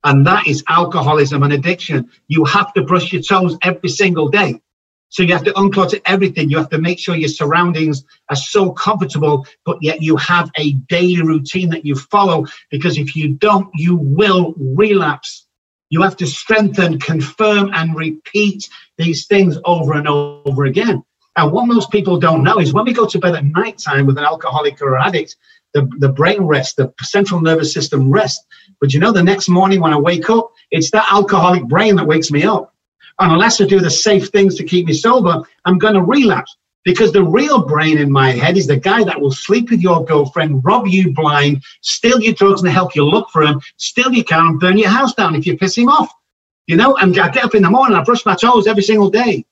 And that is alcoholism and addiction. You have to brush your toes every single day. So you have to unclog everything. You have to make sure your surroundings are so comfortable, but yet you have a daily routine that you follow. Because if you don't, you will relapse. You have to strengthen, confirm, and repeat these things over and over again. And what most people don't know is when we go to bed at night time with an alcoholic or addict, the, the brain rests, the central nervous system rests. But you know, the next morning when I wake up, it's that alcoholic brain that wakes me up. And unless I do the safe things to keep me sober, I'm going to relapse. Because the real brain in my head is the guy that will sleep with your girlfriend, rob you blind, steal your drugs and help you look for him, steal your car and burn your house down if you piss him off. You know, and I get up in the morning, I brush my toes every single day.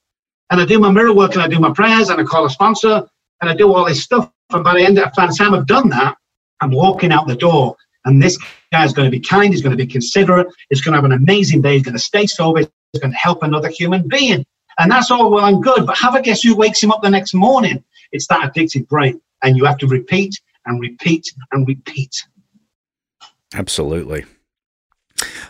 And I do my mirror work and I do my prayers and I call a sponsor and I do all this stuff. By the end of the time I've done that, I'm walking out the door and this guy's going to be kind, he's going to be considerate, he's going to have an amazing day, he's going to stay sober, he's going to help another human being. And that's all well and good. But have a guess who wakes him up the next morning? It's that addicted brain. And you have to repeat and repeat and repeat. Absolutely.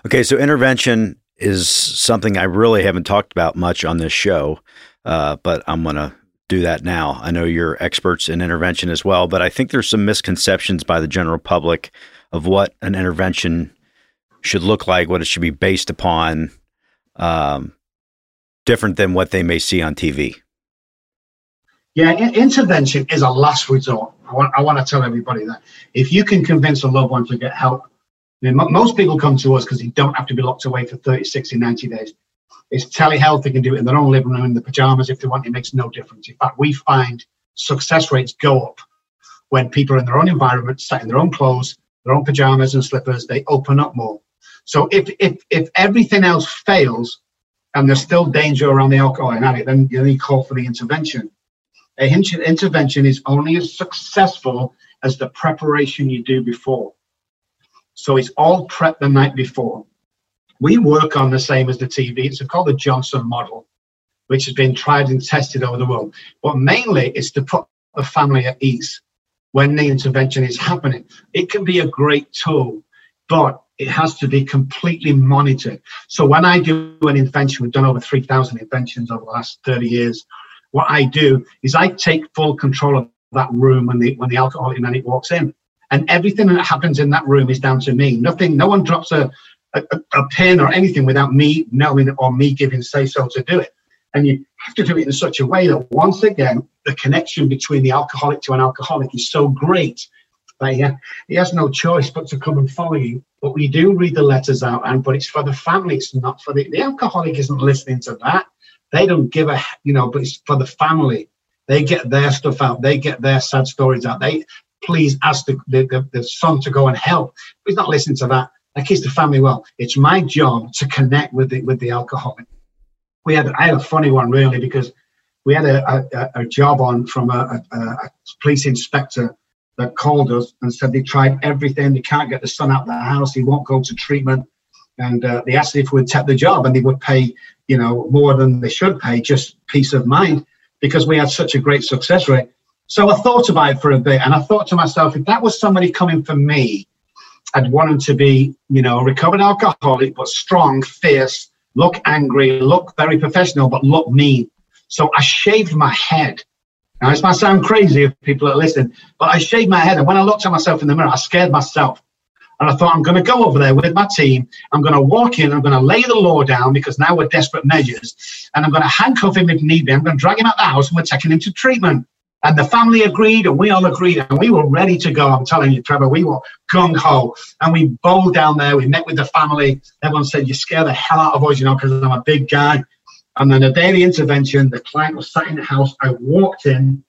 Okay, so intervention is something I really haven't talked about much on this show, uh, but I'm going to do that now. I know you're experts in intervention as well, but I think there's some misconceptions by the general public of what an intervention should look like, what it should be based upon, um, different than what they may see on TV? Yeah, intervention is a last resort. I want, I want to tell everybody that if you can convince a loved one to get help, I mean, most people come to us because they don't have to be locked away for 30, 60, 90 days. It's telehealth. They can do it in their own living room in the pajamas if they want. It makes no difference. In fact, we find success rates go up when people are in their own environment, sat in their own clothes, their own pajamas and slippers. They open up more. So if if if everything else fails and there's still danger around the alcohol and addict, then you need call for the intervention. A intervention is only as successful as the preparation you do before. So it's all prep the night before. We work on the same as the TV. It's called the Johnson model, which has been tried and tested over the world. But mainly it's to put the family at ease when the intervention is happening. It can be a great tool, but it has to be completely monitored. So when I do an intervention, we've done over 3,000 interventions over the last 30 years. What I do is I take full control of that room when the when the alcoholic addict walks in, and everything that happens in that room is down to me. Nothing, no one drops a a, a pin or anything without me knowing or me giving say so to do it. And you have to do it in such a way that once again, the connection between the alcoholic to an alcoholic is so great that he, he has no choice but to come and follow you but we do read the letters out, and but it's for the family. It's not for the the alcoholic. Isn't listening to that. They don't give a you know, but it's for the family. They get their stuff out. They get their sad stories out. They please ask the the, the, the son to go and help. But he's not listening to that. That keeps the family well. It's my job to connect with the with the alcoholic. We had I had a funny one really because we had a, a, a job on from a, a, a police inspector that called us and said they tried everything. They can't get the son out of the house. He won't go to treatment. And uh, they asked if we'd take the job and they would pay, you know, more than they should pay, just peace of mind, because we had such a great success rate. So I thought about it for a bit and I thought to myself, if that was somebody coming for me, I'd want him to be, you know, a recovered alcoholic, but strong, fierce, look angry, look very professional, but look mean. So I shaved my head now, this might sound crazy if people are listening, but I shaved my head. And when I looked at myself in the mirror, I scared myself. And I thought, I'm going to go over there with my team. I'm going to walk in. I'm going to lay the law down because now we're desperate measures. And I'm going to handcuff him if need be. I'm going to drag him out the house and we're taking him to treatment. And the family agreed, and we all agreed, and we were ready to go. I'm telling you, Trevor, we were gung ho. And we bowled down there. We met with the family. Everyone said, You scare the hell out of us, you know, because I'm a big guy. And then the day of the intervention, the client was sat in the house. I walked in,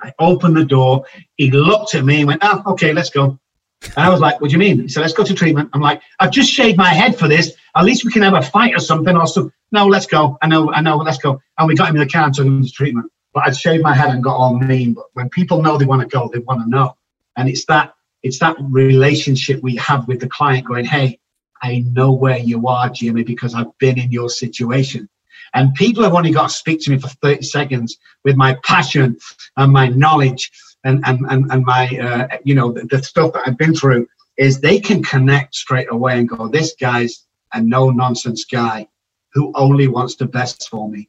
I opened the door. He looked at me and went, Oh, okay, let's go. And I was like, What do you mean? He said, Let's go to treatment. I'm like, I've just shaved my head for this. At least we can have a fight or something. Or some. No, let's go. I know, I know, let's go. And we got him in the car and took him to treatment but I'd shaved my head and got all mean. But when people know they want to go, they want to know. And it's that it's that relationship we have with the client going, hey, I know where you are, Jimmy, because I've been in your situation. And people have only got to speak to me for 30 seconds with my passion and my knowledge and, and, and, and my, uh, you know, the, the stuff that I've been through is they can connect straight away and go, this guy's a no nonsense guy who only wants the best for me.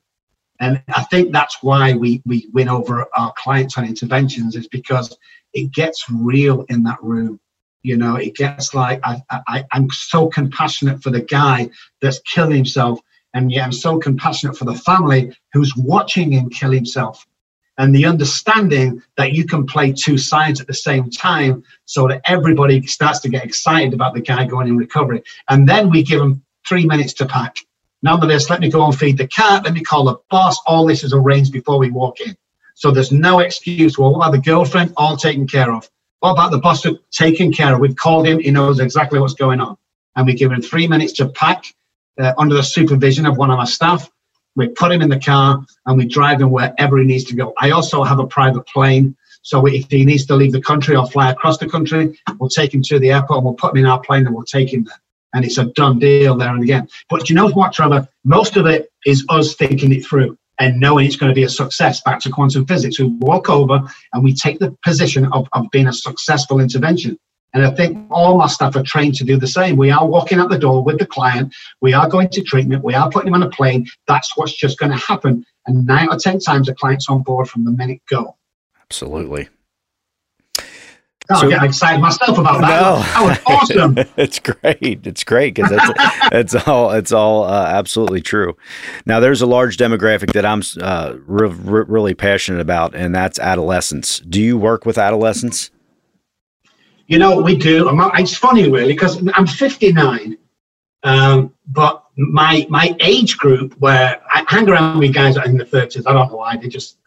And I think that's why we, we win over our clients on interventions is because it gets real in that room. You know, it gets like I, I, I'm so compassionate for the guy that's killing himself, and yet I'm so compassionate for the family who's watching him kill himself. And the understanding that you can play two sides at the same time so that everybody starts to get excited about the guy going in recovery. And then we give them three minutes to pack Nonetheless, let me go and feed the cat. Let me call the boss. All this is arranged before we walk in. So there's no excuse. Well, what about the girlfriend? All taken care of. What about the boss? Taken care of. We've called him. He knows exactly what's going on. And we give him three minutes to pack uh, under the supervision of one of our staff. We put him in the car and we drive him wherever he needs to go. I also have a private plane. So if he needs to leave the country or fly across the country, we'll take him to the airport and we'll put him in our plane and we'll take him there and it's a done deal there and again. But you know what, Trevor? Most of it is us thinking it through and knowing it's going to be a success. Back to quantum physics, we walk over and we take the position of, of being a successful intervention. And I think all my staff are trained to do the same. We are walking out the door with the client. We are going to treatment. We are putting him on a plane. That's what's just going to happen. And nine or 10 times the client's on board from the minute go. Absolutely. Oh, so, I'm excited myself about that. No. That was awesome. it's great. It's great because that's it's all it's all uh, absolutely true. Now, there's a large demographic that I'm uh, re- re- really passionate about, and that's adolescents. Do you work with adolescents? You know, we do. It's funny, really, because I'm 59, um, but my my age group where I hang around with guys in the 30s. I don't know why they just.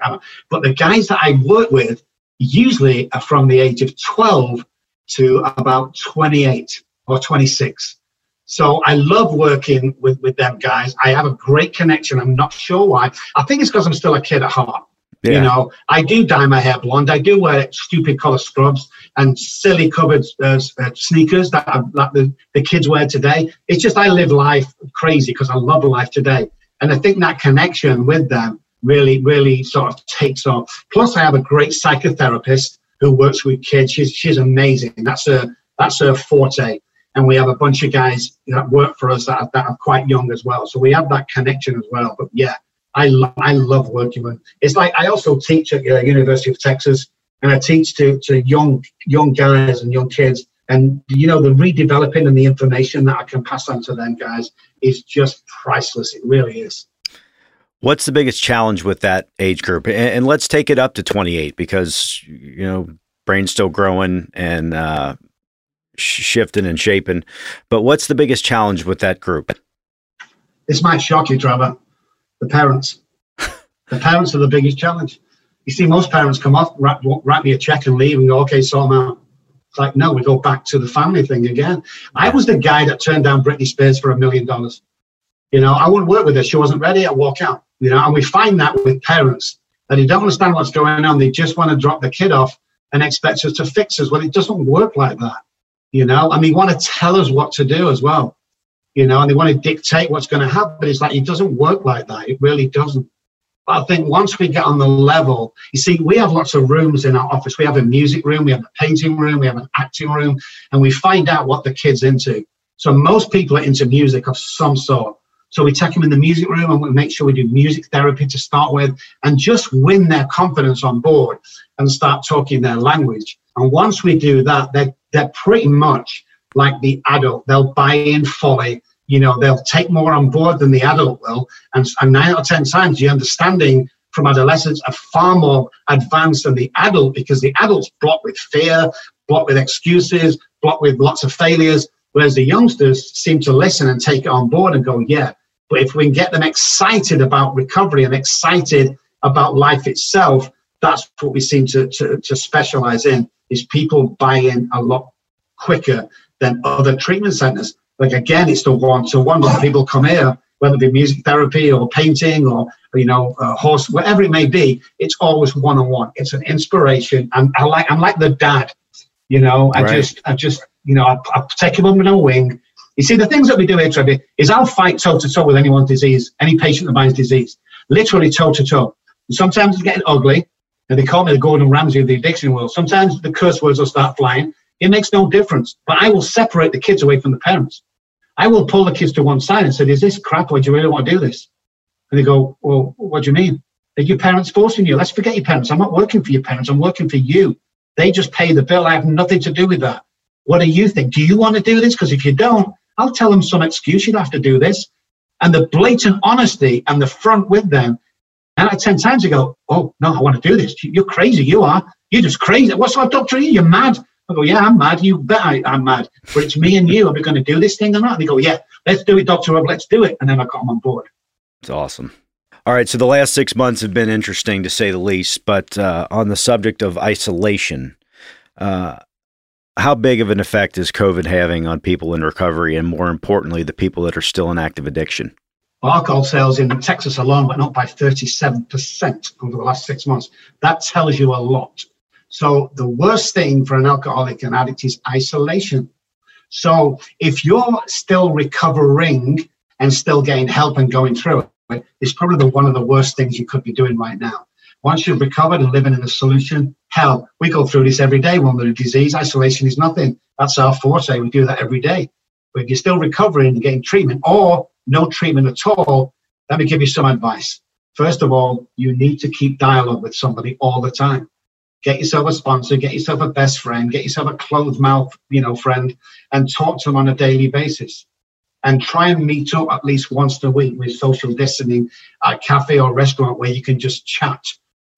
But the guys that I work with usually are from the age of 12 to about 28 or 26. So I love working with, with them guys. I have a great connection. I'm not sure why. I think it's because I'm still a kid at heart. Yeah. You know, I do dye my hair blonde. I do wear stupid color scrubs and silly covered uh, uh, sneakers that, I, that the, the kids wear today. It's just I live life crazy because I love life today. And I think that connection with them really, really sort of takes off. Plus, I have a great psychotherapist who works with kids. She's, she's amazing. That's her, that's her forte. And we have a bunch of guys that work for us that are, that are quite young as well. So we have that connection as well. But yeah, I, lo- I love working with. It's like I also teach at the uh, University of Texas, and I teach to, to young young guys and young kids. And you know, the redeveloping and the information that I can pass on to them guys is just priceless. It really is. What's the biggest challenge with that age group? And, and, let's take it up to 28 because, you know, brain's still growing and uh, shifting and shaping. But what's the biggest challenge with that group? This might shock you, Trevor. The parents. the parents are the biggest challenge. You see, most parents come off, write, write me a check and leave and go, okay, so I'm out. It's like, no, we go back to the family thing again. I was the guy that turned down Britney Spears for a million dollars. You know, I wouldn't work with her. She wasn't ready. I walk out. You know, and we find that with parents that they don't understand what's going on. They just want to drop the kid off and expect us to fix us. Well, it doesn't work like that. You know, and they want to tell us what to do as well. You know, and they want to dictate what's going to happen. It's like it doesn't work like that. It really doesn't. But I think once we get on the level, you see, we have lots of rooms in our office. We have a music room, we have a painting room, we have an acting room, and we find out what the kid's into. So most people are into music of some sort. So we take them in the music room and we make sure we do music therapy to start with and just win their confidence on board and start talking their language. And once we do that, they're, they're pretty much like the adult. They'll buy in fully. You know, they'll take more on board than the adult will. And, and nine out of 10 times, the understanding from adolescents are far more advanced than the adult because the adult's blocked with fear, blocked with excuses, blocked with lots of failures, whereas the youngsters seem to listen and take it on board and go, yeah. But if we can get them excited about recovery and excited about life itself, that's what we seem to, to, to specialize in is people buy in a lot quicker than other treatment centers. Like again, it's the one to one. People come here, whether it be music therapy or painting or you know horse, whatever it may be. It's always one on one. It's an inspiration. I'm I like I'm like the dad. You know, I right. just I just you know I, I take him under my wing. You see, the things that we do here, Trevor, is I'll fight toe to toe with anyone's disease, any patient that binds disease, literally toe to toe. Sometimes it's getting ugly, and they call me the Gordon Ramsay of the addiction world. Sometimes the curse words will start flying. It makes no difference. But I will separate the kids away from the parents. I will pull the kids to one side and say, Is this crap or do you really want to do this? And they go, Well, what do you mean? Are your parents forcing you? Let's forget your parents. I'm not working for your parents. I'm working for you. They just pay the bill. I have nothing to do with that. What do you think? Do you want to do this? Because if you don't, I'll tell them some excuse you'd have to do this. And the blatant honesty and the front with them and I 10 times you go, oh, no, I want to do this. You're crazy. You are. You're just crazy. What sort of doctor are you? You're mad. I go, yeah, I'm mad. You bet I, am mad. But it's me and you. Are we going to do this thing or not? And they go, yeah, let's do it, Dr. Robb. Let's do it. And then I got them on board. It's awesome. All right. So the last six months have been interesting to say the least. But uh, on the subject of isolation, uh, how big of an effect is COVID having on people in recovery and more importantly, the people that are still in active addiction? alcohol sales in Texas alone went up by 37% over the last six months. That tells you a lot. So the worst thing for an alcoholic and addict is isolation. So if you're still recovering and still getting help and going through it, it's probably the, one of the worst things you could be doing right now. Once you've recovered and living in a solution, hell, we go through this every day when we're disease. Isolation is nothing. That's our forte. We do that every day. But if you're still recovering and getting treatment, or no treatment at all, let me give you some advice. First of all, you need to keep dialogue with somebody all the time. Get yourself a sponsor, get yourself a best friend, get yourself a closed mouth, you know, friend, and talk to them on a daily basis. And try and meet up at least once a week with social distancing at a cafe or restaurant where you can just chat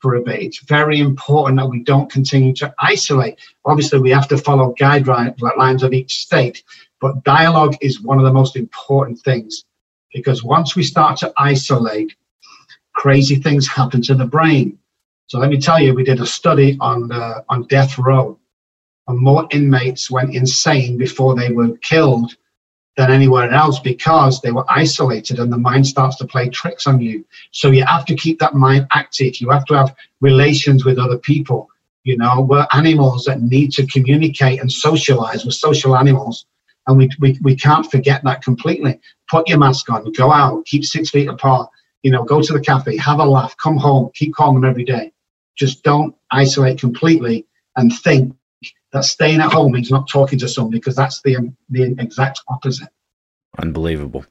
for a bit. It's very important that we don't continue to isolate. Obviously, we have to follow guidelines of each state, but dialogue is one of the most important things because once we start to isolate, crazy things happen to the brain. So let me tell you, we did a study on uh, on death row, and more inmates went insane before they were killed than anywhere else because they were isolated and the mind starts to play tricks on you. So you have to keep that mind active. You have to have relations with other people. You know, we're animals that need to communicate and socialize. We're social animals. And we, we, we can't forget that completely. Put your mask on, go out, keep six feet apart, you know, go to the cafe, have a laugh, come home, keep calm them every day. Just don't isolate completely and think that staying at home means not talking to somebody because that's the, the exact opposite. Unbelievable.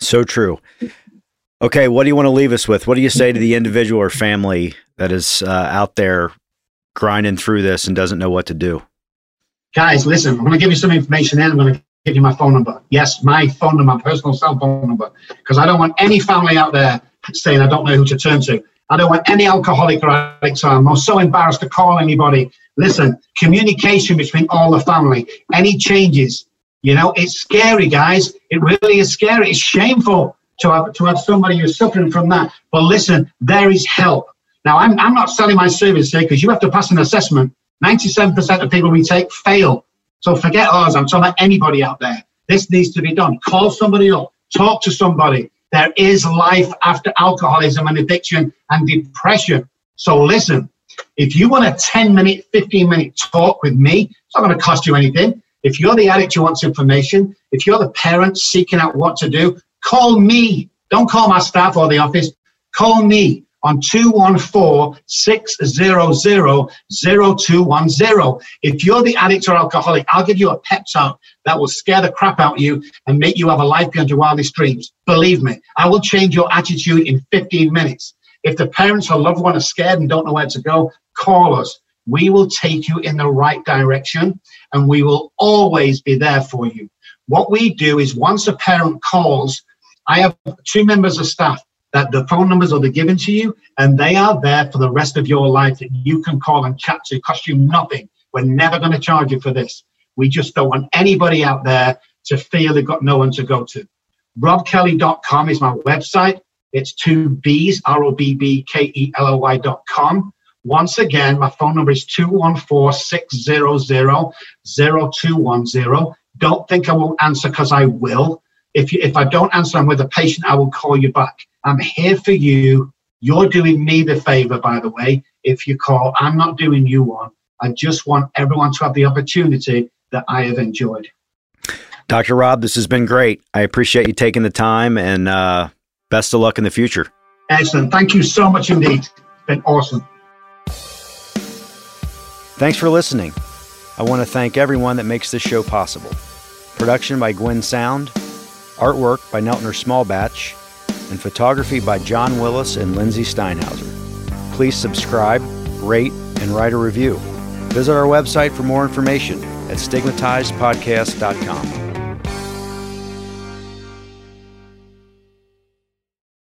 So true. Okay, what do you want to leave us with? What do you say to the individual or family that is uh, out there grinding through this and doesn't know what to do? guys, listen, I'm going to give you some information and I'm going to give you my phone number. Yes, my phone number, my personal cell phone number, because I don't want any family out there saying I don't know who to turn to. I don't want any alcoholic or addict. I'm so embarrassed to call anybody. Listen, communication between all the family. Any changes, you know, it's scary, guys. It really is scary. It's shameful to have to have somebody who's suffering from that. But listen, there is help. Now, I'm, I'm not selling my service here because you have to pass an assessment 97% of people we take fail. So forget ours. I'm talking about anybody out there. This needs to be done. Call somebody up. Talk to somebody. There is life after alcoholism and addiction and depression. So listen, if you want a 10 minute, 15 minute talk with me, it's not going to cost you anything. If you're the addict who wants information, if you're the parent seeking out what to do, call me. Don't call my staff or the office. Call me on 214-600-0210. If you're the addict or alcoholic, I'll give you a pep talk that will scare the crap out of you and make you have a life beyond your wildest dreams. Believe me, I will change your attitude in 15 minutes. If the parents or loved one are scared and don't know where to go, call us. We will take you in the right direction and we will always be there for you. What we do is once a parent calls, I have two members of staff that the phone numbers are given to you and they are there for the rest of your life that you can call and chat to. cost you nothing. We're never going to charge you for this. We just don't want anybody out there to feel they've got no one to go to. RobbKelly.com is my website. It's two B's, R O B B K E L O Y.com. Once again, my phone number is 214 600 0210. Don't think I won't answer because I will. If, you, if I don't answer, I'm with a patient, I will call you back. I'm here for you. You're doing me the favor, by the way. If you call, I'm not doing you one. I just want everyone to have the opportunity that I have enjoyed. Dr. Robb, this has been great. I appreciate you taking the time and uh, best of luck in the future. Excellent. Thank you so much indeed. It's been awesome. Thanks for listening. I want to thank everyone that makes this show possible. Production by Gwen Sound, artwork by Neltner Smallbatch, and photography by John Willis and Lindsay Steinhauser. Please subscribe, rate, and write a review. Visit our website for more information at stigmatizedpodcast.com.